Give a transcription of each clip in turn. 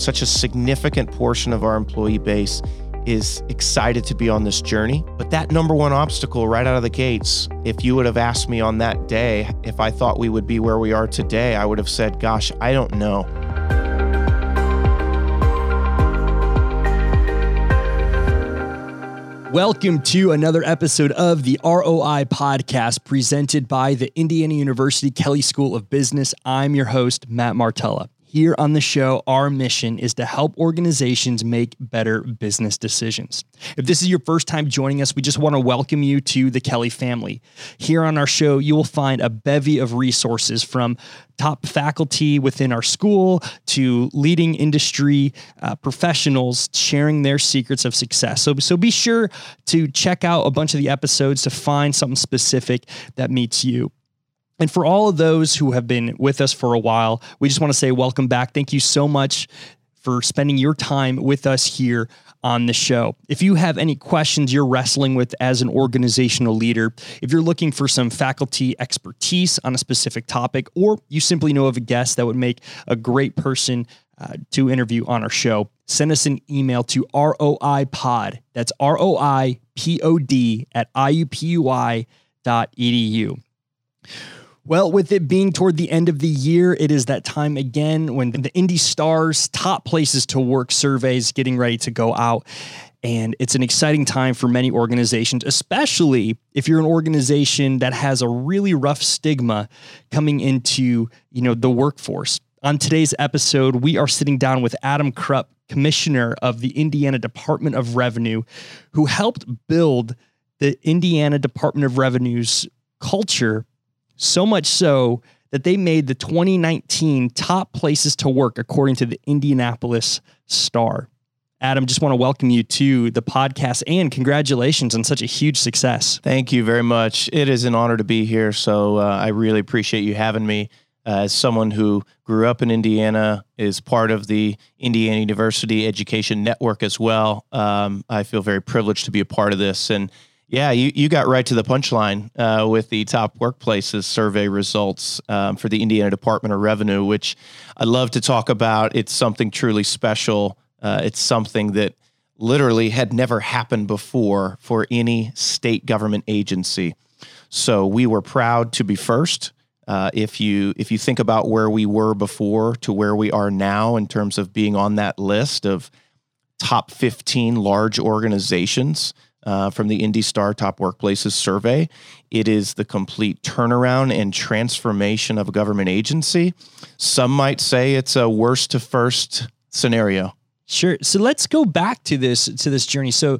such a significant portion of our employee base is excited to be on this journey. But that number one obstacle right out of the gates, if you would have asked me on that day if I thought we would be where we are today, I would have said, Gosh, I don't know. Welcome to another episode of the ROI podcast presented by the Indiana University Kelley School of Business. I'm your host, Matt Martella. Here on the show, our mission is to help organizations make better business decisions. If this is your first time joining us, we just want to welcome you to the Kelley family. Here on our show, you will find a bevy of resources from top faculty within our school to leading industry uh, professionals sharing their secrets of success. So, so be sure to check out a bunch of the episodes to find something specific that meets you. And for all of those who have been with us for a while, we just want to say welcome back. Thank you so much for spending your time with us here on the show. If you have any questions you're wrestling with as an organizational leader, if you're looking for some faculty expertise on a specific topic, or you simply know of a guest that would make a great person uh, to interview on our show, send us an email to roipod. That's R O I P O D at iupui.edu. Well, with it being toward the end of the year, it is that time again when the Indy Stars top places to work surveys getting ready to go out. And it's an exciting time for many organizations, especially if you're an organization that has a really rough stigma coming into, you know, the workforce. On today's episode, we are sitting down with Adam Krupp, commissioner of the Indiana Department of Revenue, who helped build the Indiana Department of Revenue's culture so much so that they made the 2019 top places to work according to the Indianapolis Star. Adam, just want to welcome you to the podcast and congratulations on such a huge success. Thank you very much. It is an honor to be here. So uh, I really appreciate you having me. Uh, as someone who grew up in Indiana, is part of the Indiana University Education Network as well, um, I feel very privileged to be a part of this. And yeah, you, you got right to the punchline uh, with the top workplaces survey results um, for the Indiana Department of Revenue, which I love to talk about. It's something truly special. Uh, it's something that literally had never happened before for any state government agency. So we were proud to be first. Uh, if you if you think about where we were before to where we are now in terms of being on that list of top 15 large organizations, uh, from the Indy Star Top Workplaces survey. It is the complete turnaround and transformation of a government agency. Some might say it's a worst to first scenario. Sure. So let's go back to this to this journey. So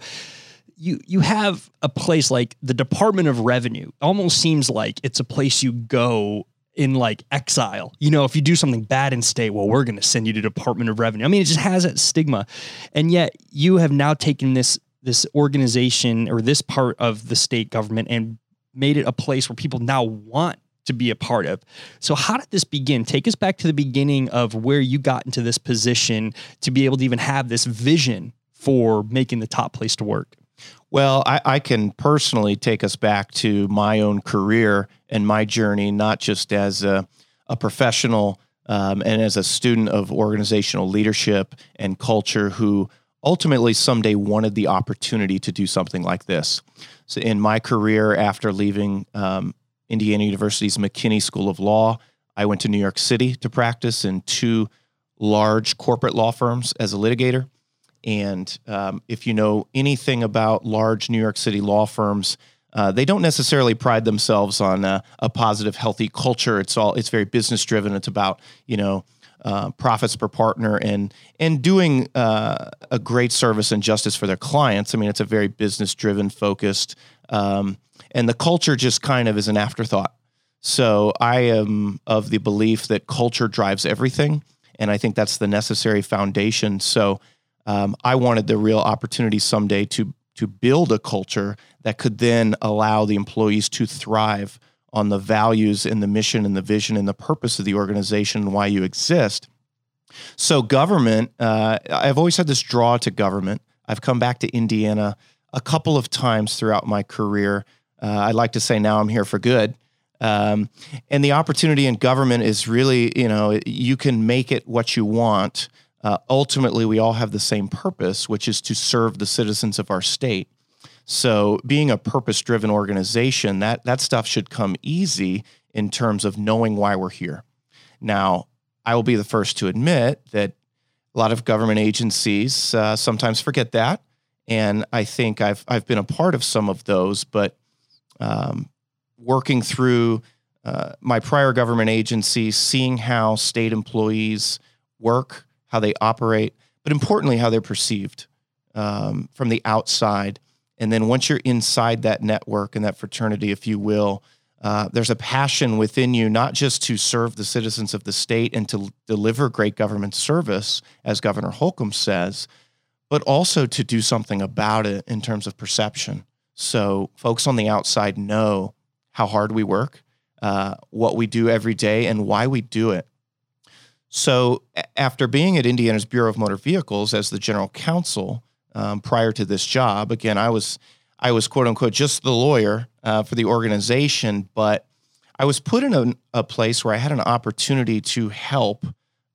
you you have a place like the Department of Revenue. Almost seems like it's a place you go in like exile. You know, if you do something bad in state, well, we're going to send you to Department of Revenue. I mean, it just has that stigma. And yet you have now taken this this organization or this part of the state government and made it a place where people now want to be a part of. So, how did this begin? Take us back to the beginning of where you got into this position to be able to even have this vision for making the top place to work. Well, I, I can personally take us back to my own career and my journey, not just as a, a professional um, and as a student of organizational leadership and culture who ultimately someday wanted the opportunity to do something like this. So, in my career, after leaving um, Indiana University's McKinney School of Law, I went to New York City to practice in two large corporate law firms as a litigator. And um, if you know anything about large New York City law firms, uh, they don't necessarily pride themselves on a, a positive, healthy culture. It's all it's very business driven. It's about you know uh, profits per partner and and doing uh, a great service and justice for their clients. I mean, it's a very business driven, focused, um, and the culture just kind of is an afterthought. So I am of the belief that culture drives everything, and I think that's the necessary foundation. So um, I wanted the real opportunity someday to to build a culture that could then allow the employees to thrive on the values and the mission and the vision and the purpose of the organization and why you exist. So, government, uh, I've always had this draw to government. I've come back to Indiana a couple of times throughout my career. Uh, I'd like to say now I'm here for good. Um, and the opportunity in government is really, you know, you can make it what you want uh, ultimately we all have the same purpose, which is to serve the citizens of our state. So, being a purpose driven organization, that, that stuff should come easy in terms of knowing why we're here. Now, I will be the first to admit that a lot of government agencies uh, sometimes forget that. And I think I've, I've been a part of some of those, but um, working through uh, my prior government agency, seeing how state employees work, how they operate, but importantly, how they're perceived um, from the outside. And then once you're inside that network and that fraternity, if you will, uh, there's a passion within you, not just to serve the citizens of the state and to deliver great government service, as Governor Holcomb says, but also to do something about it in terms of perception. So folks on the outside know how hard we work, uh, what we do every day, and why we do it. So after being at Indiana's Bureau of Motor Vehicles as the general counsel um, prior to this job, again, I was I was quote unquote just the lawyer uh, for the organization, but I was put in a, a, place where I had an opportunity to help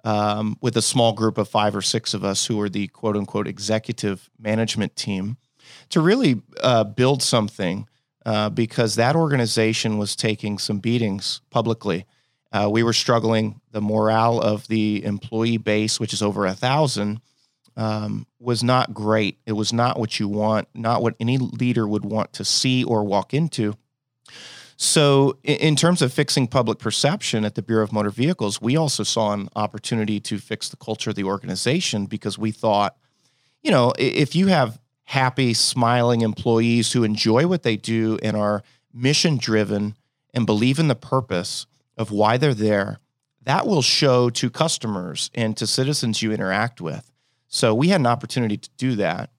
um, with a small group of five or six of us who were the quote unquote executive management team to really uh, build something uh, because that organization was taking some beatings publicly. Uh, we were struggling. The morale of the employee base, which is over a thousand, um, was not great. It was not what you want, not what any leader would want to see or walk into. So, in terms of fixing public perception at the Bureau of Motor Vehicles, we also saw an opportunity to fix the culture of the organization because we thought, you know, if you have happy, smiling employees who enjoy what they do and are mission driven and believe in the purpose of why they're there, that will show to customers and to citizens you interact with. So we had an opportunity to do that.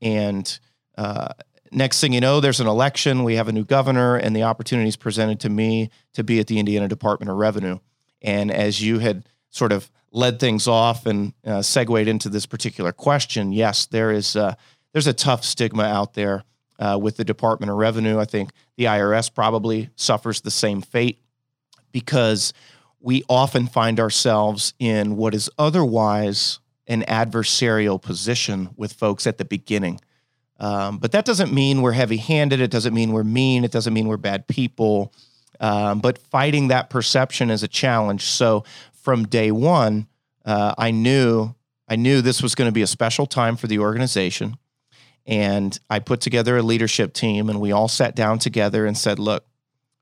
And uh, next thing you know, there's an election, we have a new governor, and the opportunity is presented to me to be at the Indiana Department of Revenue. And as you had sort of led things off and uh, segued into this particular question, yes, there is uh, there's a tough stigma out there uh, with the Department of Revenue. I think the IRS probably suffers the same fate because we often find ourselves in what is otherwise an adversarial position with folks at the beginning. Um, but that doesn't mean we're heavy handed. It doesn't mean we're mean. It doesn't mean we're bad people. Um, but fighting that perception is a challenge. So from day one, uh, I knew I knew this was going to be a special time for the organization, and I put together a leadership team, and we all sat down together and said, "Look,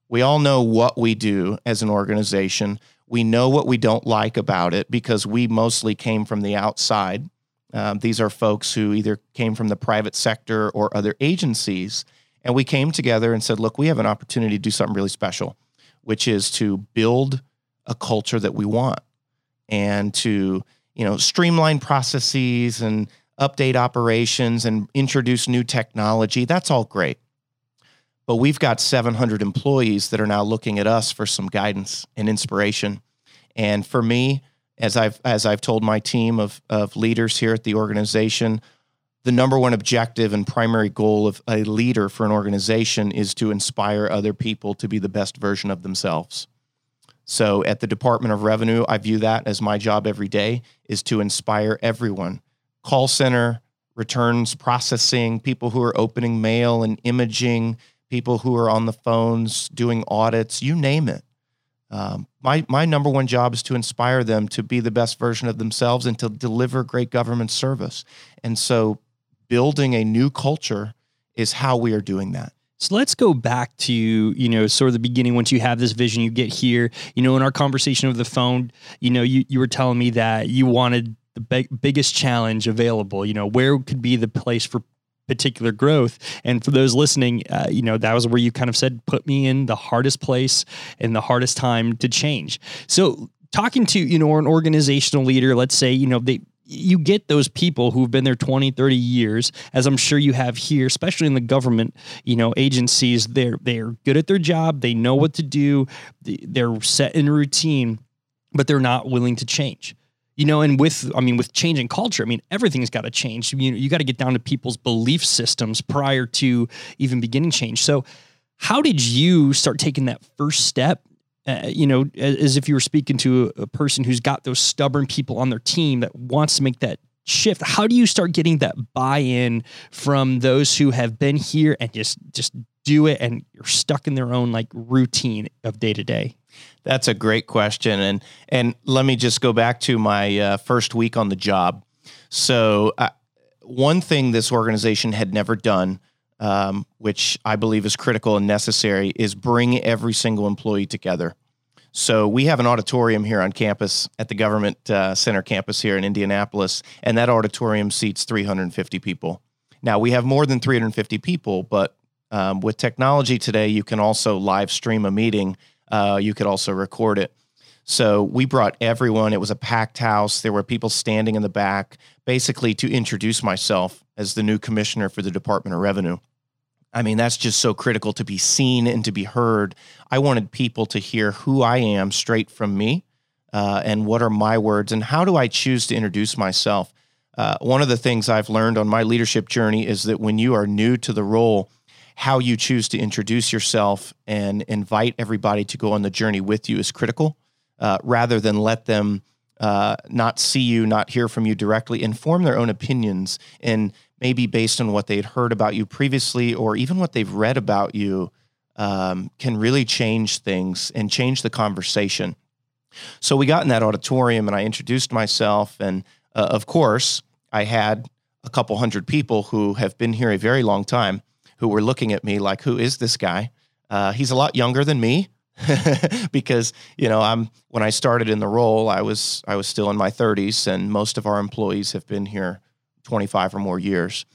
we all know what we do as an organization. We know what we don't like about it because we mostly came from the outside. Um, these are folks who either came from the private sector or other agencies. And we came together and said, look, we have an opportunity to do something really special, which is to build a culture that we want and to, you know, streamline processes and update operations and introduce new technology. That's all great. But we've got 700 employees that are now looking at us for some guidance and inspiration. And for me, as I've as I've told my team of of leaders here at the organization, the number one objective and primary goal of a leader for an organization is to inspire other people to be the best version of themselves. So at the Department of Revenue, I view that as my job every day is to inspire everyone. Call center, returns processing, people who are opening mail and imaging, people who are on the phones doing audits, you name it. Um, my my number one job is to inspire them to be the best version of themselves and to deliver great government service. And so, building a new culture is how we are doing that. So let's go back to you know sort of the beginning. Once you have this vision, you get here. You know, in our conversation over the phone, you know, you you were telling me that you wanted the big, biggest challenge available. You know, where could be the place for particular growth. And for those listening, uh, you know, that was where you kind of said, put me in the hardest place and the hardest time to change. So talking to, you know, an organizational leader, let's say, you know, they, you get those people who've been there 20 30 years as i'm sure you have here especially in the government you know agencies they're they're good at their job they know what to do they're set in routine but they're not willing to change you know and with i mean with changing culture i mean everything's got to change. You, know, you got to get down to people's belief systems prior to even beginning change. So how did you start taking that first step? Uh, you know, as if you were speaking to a, a person who's got those stubborn people on their team that wants to make that shift. How do you start getting that buy-in from those who have been here and just just do it and you're stuck in their own like routine of day to day that's a great question and and let me just go back to my uh, first week on the job so uh, one thing this organization had never done um, which i believe is critical and necessary is bring every single employee together so we have an auditorium here on campus at the Government uh, Center campus here in Indianapolis, and that auditorium seats 350 people. Now we have more than 350 people, but um, with technology today, you can also live stream a meeting. Uh, you could also record it. So we brought everyone. It was a packed house. There were people standing in the back, basically to introduce myself as the new commissioner for the Department of Revenue. I mean, that's just so critical to be seen and to be heard. I wanted people to hear who I am straight from me uh, and what are my words and how do I choose to introduce myself. Uh, one of the things I've learned on my leadership journey is that when you are new to the role, how you choose to introduce yourself and invite everybody to go on the journey with you is critical uh, rather than let them uh, not see you, not hear from you directly, and form their own opinions. And maybe based on what they'd heard about you previously or even what they've read about you, um, can really change things and change the conversation. So we got in that auditorium and I introduced myself. And uh, of course, I had a couple hundred people who have been here a very long time who were looking at me like, who is this guy? Uh, he's a lot younger than me. because you know I'm when I started in the role I was I was still in my 30s and most of our employees have been here 25 or more years.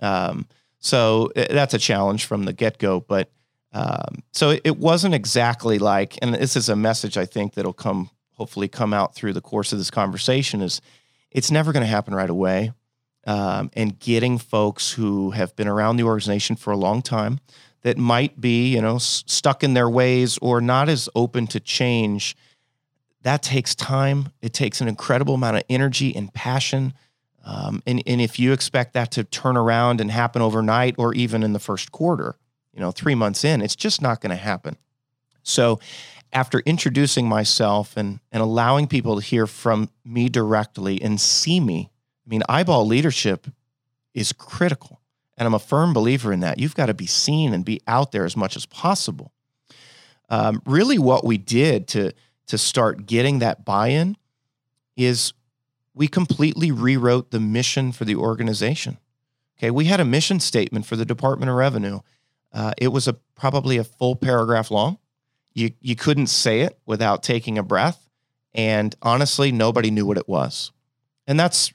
Um, so eh, that's a challenge from the get go. But um, so it, it wasn't exactly like, and this is a message I think that'll come, hopefully, come out through the course of this conversation is it's never going to happen right away. Um, and getting folks who have been around the organization for a long time that might be, you know, s- stuck in their ways or not as open to change. That takes time. It takes an incredible amount of energy and passion um, and, and if you expect that to turn around and happen overnight or even in the first quarter, you know, three months in, it's just not going to happen. So after introducing myself and, and allowing people to hear from me directly and see me, I mean, eyeball leadership is critical. And I'm a firm believer in that. You've got to be seen and be out there as much as possible. Um, really, what we did to, to start getting that buy in is we completely rewrote the mission for the organization. Okay, we had a mission statement for the Department of Revenue. Uh, it was a probably a full paragraph long. You you couldn't say it without taking a breath, and honestly, nobody knew what it was. And that's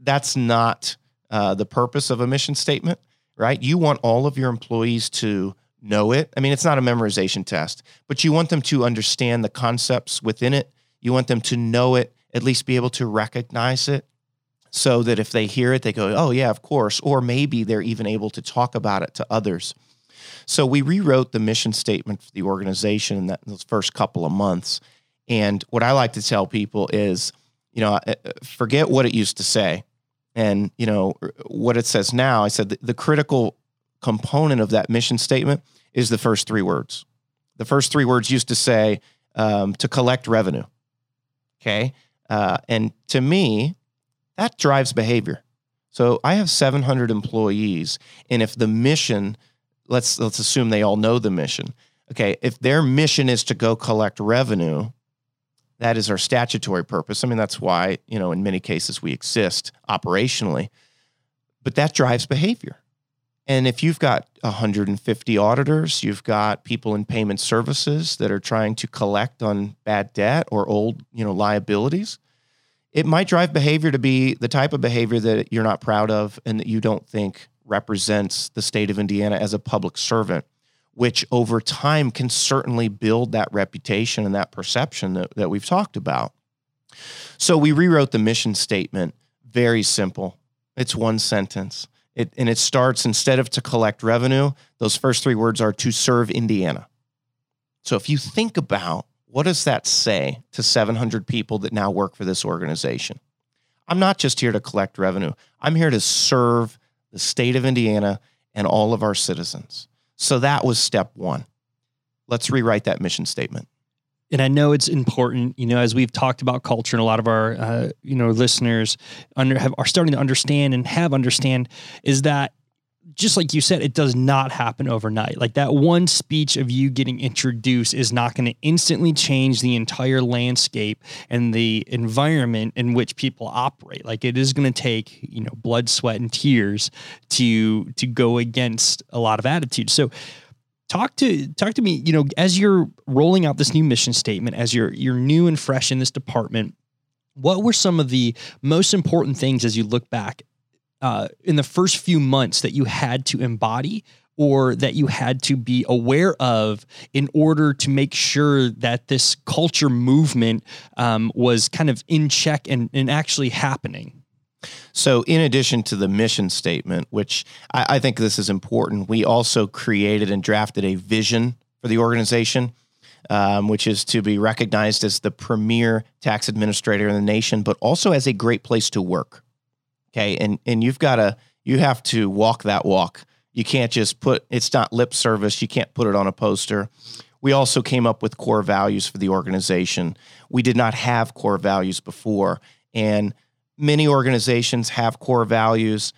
that's not uh, the purpose of a mission statement, right? You want all of your employees to know it. I mean, it's not a memorization test, but you want them to understand the concepts within it. You want them to know it at least be able to recognize it so that if they hear it, they go, oh, yeah, of course. Or maybe they're even able to talk about it to others. So we rewrote the mission statement for the organization in that, those first couple of months. And what I like to tell people is, you know, uh, uh, forget what it used to say and, you know, what it says now. I said the, critical component of that mission statement is the first three words. The first three words used to say um, to collect revenue. Okay. Uh, and to me, that drives behavior. So I have 700 employees, and if the mission, let's let's assume they all know the mission. Okay, if their mission is to go collect revenue, that is our statutory purpose. I mean, that's why you know in many cases we exist operationally, but that drives behavior. And if you've got 150 auditors, you've got people in payment services that are trying to collect on bad debt or old, you know, liabilities, it might drive behavior to be the type of behavior that you're not proud of and that you don't think represents the state of Indiana as a public servant, which over time can certainly build that reputation and that perception that, that we've talked about. So we rewrote the mission statement, very simple. It's one sentence it, and it starts instead of to collect revenue, those first three words are to serve Indiana. So if you think about what does that say to 700 people that now work for this organization? I'm not just here to collect revenue, I'm here to serve the state of Indiana and all of our citizens. So that was step one. Let's rewrite that mission statement. and I know it's important, you know, as we've talked about culture and a lot of our, uh, you know, listeners under have, are starting to understand and have understand is that just like you said, it does not happen overnight. Like that one speech of you getting introduced is not going to instantly change the entire landscape and the environment in which people operate. Like it is going to take, you know, blood, sweat, and tears to to go against a lot of attitudes. So talk to talk to me, you know, as you're rolling out this new mission statement, as you're you're new and fresh in this department, what were some of the most important things as you look back uh, in the first few months that you had to embody or that you had to be aware of in order to make sure that this culture movement um, was kind of in check and, and actually happening? So, in addition to the mission statement, which I, I, think this is important, we also created and drafted a vision for the organization, um, which is to be recognized as the premier tax administrator in the nation, but also as a great place to work. Okay. And, and you've got to, you have to walk that walk. You can't just put, it's not lip service. You can't put it on a poster. We also came up with core values for the organization. We did not have core values before. And many organizations have core values.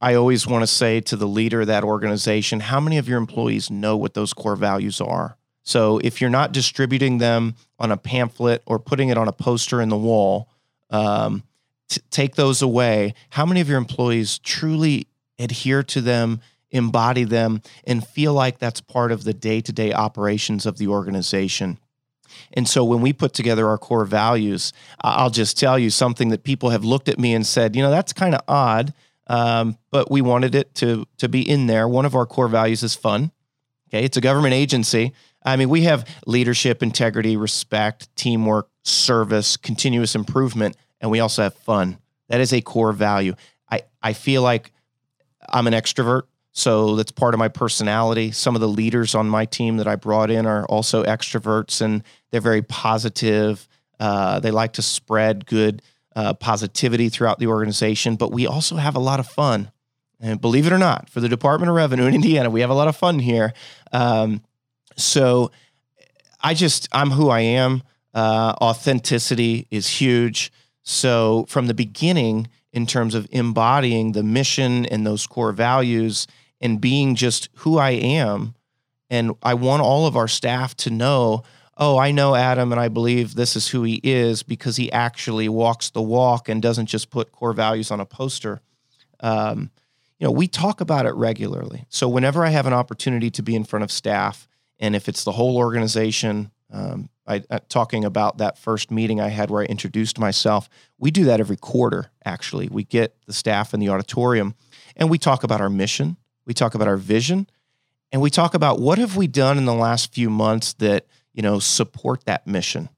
I always want to say to the leader of that organization, how many of your employees know what those core values are? So if you're not distributing them on a pamphlet or putting it on a poster in the wall, um, t- take those away, how many of your employees truly adhere to them, embody them, and feel like that's part of the day to day operations of the organization? And so when we put together our core values, I'll just tell you something that people have looked at me and said, you know, that's kind of odd, um, but we wanted it to to be in there. One of our core values is fun. Okay, it's a government agency. I mean, we have leadership, integrity, respect, teamwork, service, continuous improvement and we also have fun. That is a core value. I, I feel like I'm an extrovert, so that's part of my personality. Some of the leaders on my team that I brought in are also extroverts, and they're very positive. Uh, they like to spread good uh, positivity throughout the organization, but we also have a lot of fun. And believe it or not, for the Department of Revenue in Indiana, we have a lot of fun here. Um, so I just, I'm who I am. Uh, authenticity is huge. So, from the beginning, in terms of embodying the mission and those core values and being just who I am, and I want all of our staff to know oh, I know Adam and I believe this is who he is because he actually walks the walk and doesn't just put core values on a poster. Um, you know, we talk about it regularly. So whenever I have an opportunity to be in front of staff, and if it's the whole organization, um, I, uh, talking about that first meeting I had where I introduced myself. We do that every quarter, actually. We get the staff in the auditorium and we talk about our mission, we talk about our vision, and we talk about what have we done in the last few months that, you know, support that mission.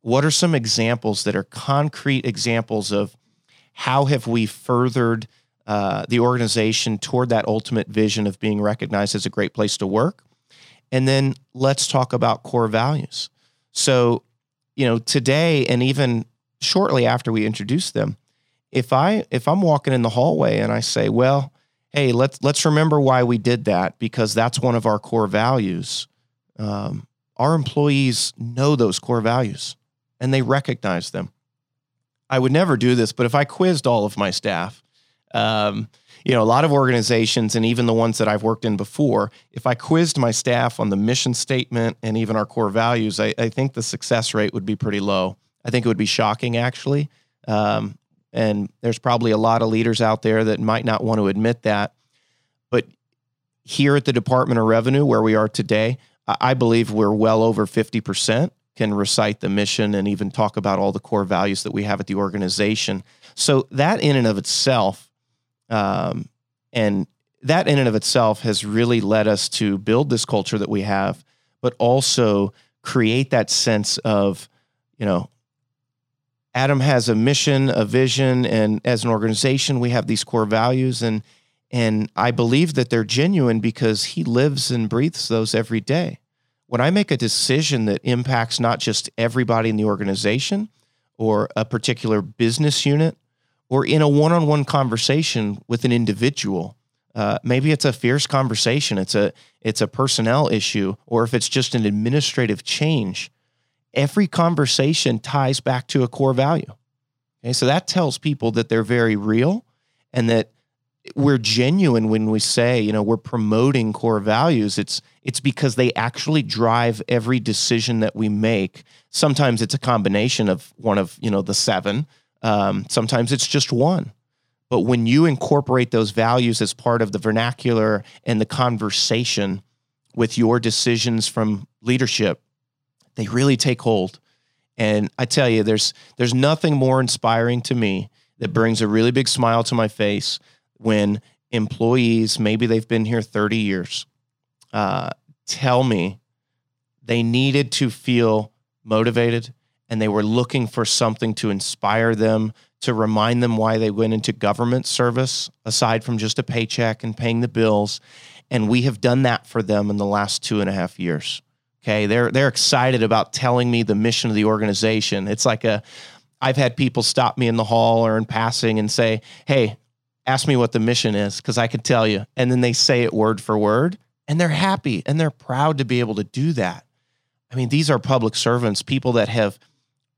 What are some examples that are concrete examples of how have we furthered uh, the organization toward that ultimate vision of being recognized as a great place to work? And then let's talk about core values. So, you know, today and even shortly after we introduce them, if I if I'm walking in the hallway and I say, "Well, hey, let's let's remember why we did that because that's one of our core values." Um, our employees know those core values and they recognize them. I would never do this, but if I quizzed all of my staff, um, you know, a lot of organizations and even the ones that I've worked in before, if I quizzed my staff on the mission statement and even our core values, I, I think the success rate would be pretty low. I think it would be shocking, actually. Um, and there's probably a lot of leaders out there that might not want to admit that. But here at the Department of Revenue, where we are today, I believe we're well over 50% can recite the mission and even talk about all the core values that we have at the organization. So, that in and of itself um, and that in and of itself has really led us to build this culture that we have, but also create that sense of, you know, Adam has a mission, a vision, and as an organization, we have these core values. And and I believe that they're genuine because he lives and breathes those every day. When I make a decision that impacts not just everybody in the organization or a particular business unit, or in a one-on-one conversation with an individual uh, maybe it's a fierce conversation it's a it's a personnel issue or if it's just an administrative change every conversation ties back to a core value. Okay, so that tells people that they're very real and that we're genuine when we say, you know, we're promoting core values. It's it's because they actually drive every decision that we make. Sometimes it's a combination of one of, you know, the seven. Um, sometimes it's just one. But when you incorporate those values as part of the vernacular and the conversation with your decisions from leadership, they really take hold. And I tell you, there's there's nothing more inspiring to me that brings a really big smile to my face when employees, maybe they've been here 30 years, uh, tell me they needed to feel motivated and they were looking for something to inspire them, to remind them why they went into government service aside from just a paycheck and paying the bills. And we have done that for them in the last two and a half years. Okay. They're they're excited about telling me the mission of the organization. It's like a I've had people stop me in the hall or in passing and say, Hey, ask me what the mission is, because I can tell you. And then they say it word for word and they're happy and they're proud to be able to do that. I mean, these are public servants, people that have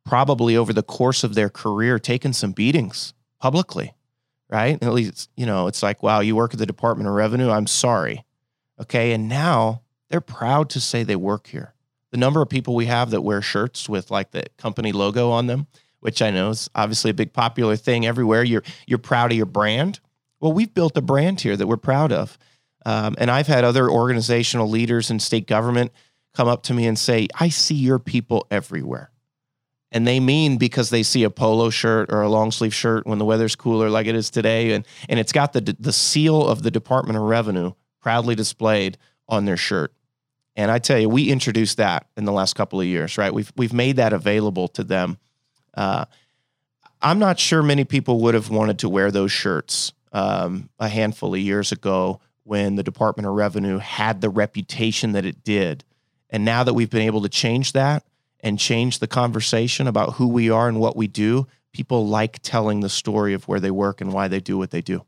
probably over the course of their career taken some beatings publicly, right? at least, you know, it's like, wow, you work at the Department of Revenue. I'm sorry. Okay. And now they're proud to say they work here. The number of people we have that wear shirts with like the company logo on them, which I know is obviously a big popular thing everywhere. You're you're proud of your brand. Well, we've built a brand here that we're proud of. Um, and I've had other organizational leaders in state government come up to me and say, I see your people everywhere. And they mean because they see a polo shirt or a long sleeve shirt when the weather's cooler like it is today. And, and it's got the, the seal of the Department of Revenue proudly displayed on their shirt. And I tell you, we introduced that in the last couple of years, right? We've, we've made that available to them. Uh, I'm not sure many people would have wanted to wear those shirts um, a handful of years ago when the Department of Revenue had the reputation that it did. And now that we've been able to change that and change the conversation about who we are and what we do, people like telling the story of where they work and why they do what they do.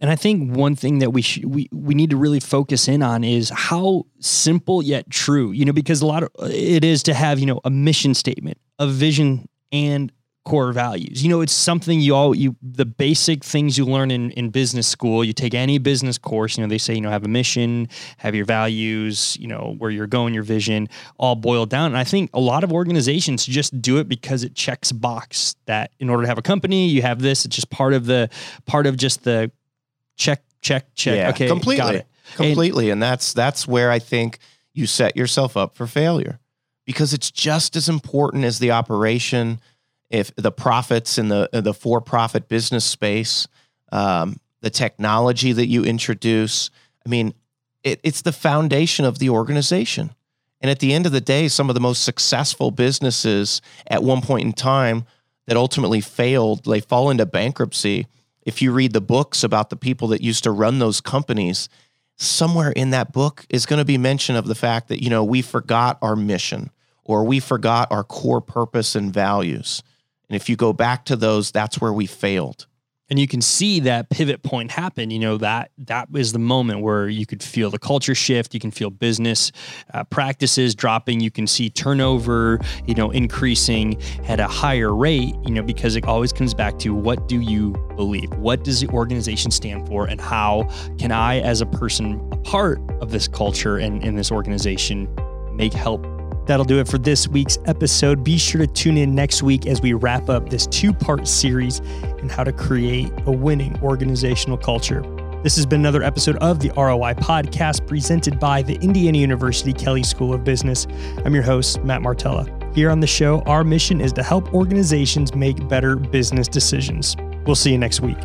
And I think one thing that we sh- we we need to really focus in on is how simple yet true. You know, because a lot of it is to have you know a mission statement, a vision, and core values. You know, it's something you all you the basic things you learn in in business school. You take any business course, you know, they say, you know, have a mission, have your values, you know, where you're going, your vision, all boiled down. And I think a lot of organizations just do it because it checks box that in order to have a company, you have this. It's just part of the part of just the check, check, check. Yeah, okay, completely, got it. completely, and, and that's that's where I think you set yourself up for failure because it's just as important as the operation if the profits in the the for profit business space, um, the technology that you introduce. I mean, it, it's the foundation of the organization. And at the end of the day, some of the most successful businesses at one point in time that ultimately failed, they fall into bankruptcy. If you read the books about the people that used to run those companies, somewhere in that book is going to be mention of the fact that, you know, we forgot our mission or we forgot our core purpose and values. And if you go back to those, that's where we failed. And you can see that pivot point happen. You know that that is the moment where you could feel the culture shift. You can feel business uh, practices dropping. You can see turnover, you know, increasing at a higher rate. You know, because it always comes back to what do you believe? What does the organization stand for? And how can I, as a person, a part of this culture and in this organization, make help That'll do it for this week's episode. Be sure to tune in next week as we wrap up this two part series on how to create a winning organizational culture. This has been another episode of the ROI podcast presented by the Indiana University Kelley School of Business. I'm your host, Matt Martella. Here on the show, our mission is to help organizations make better business decisions. We'll see you next week.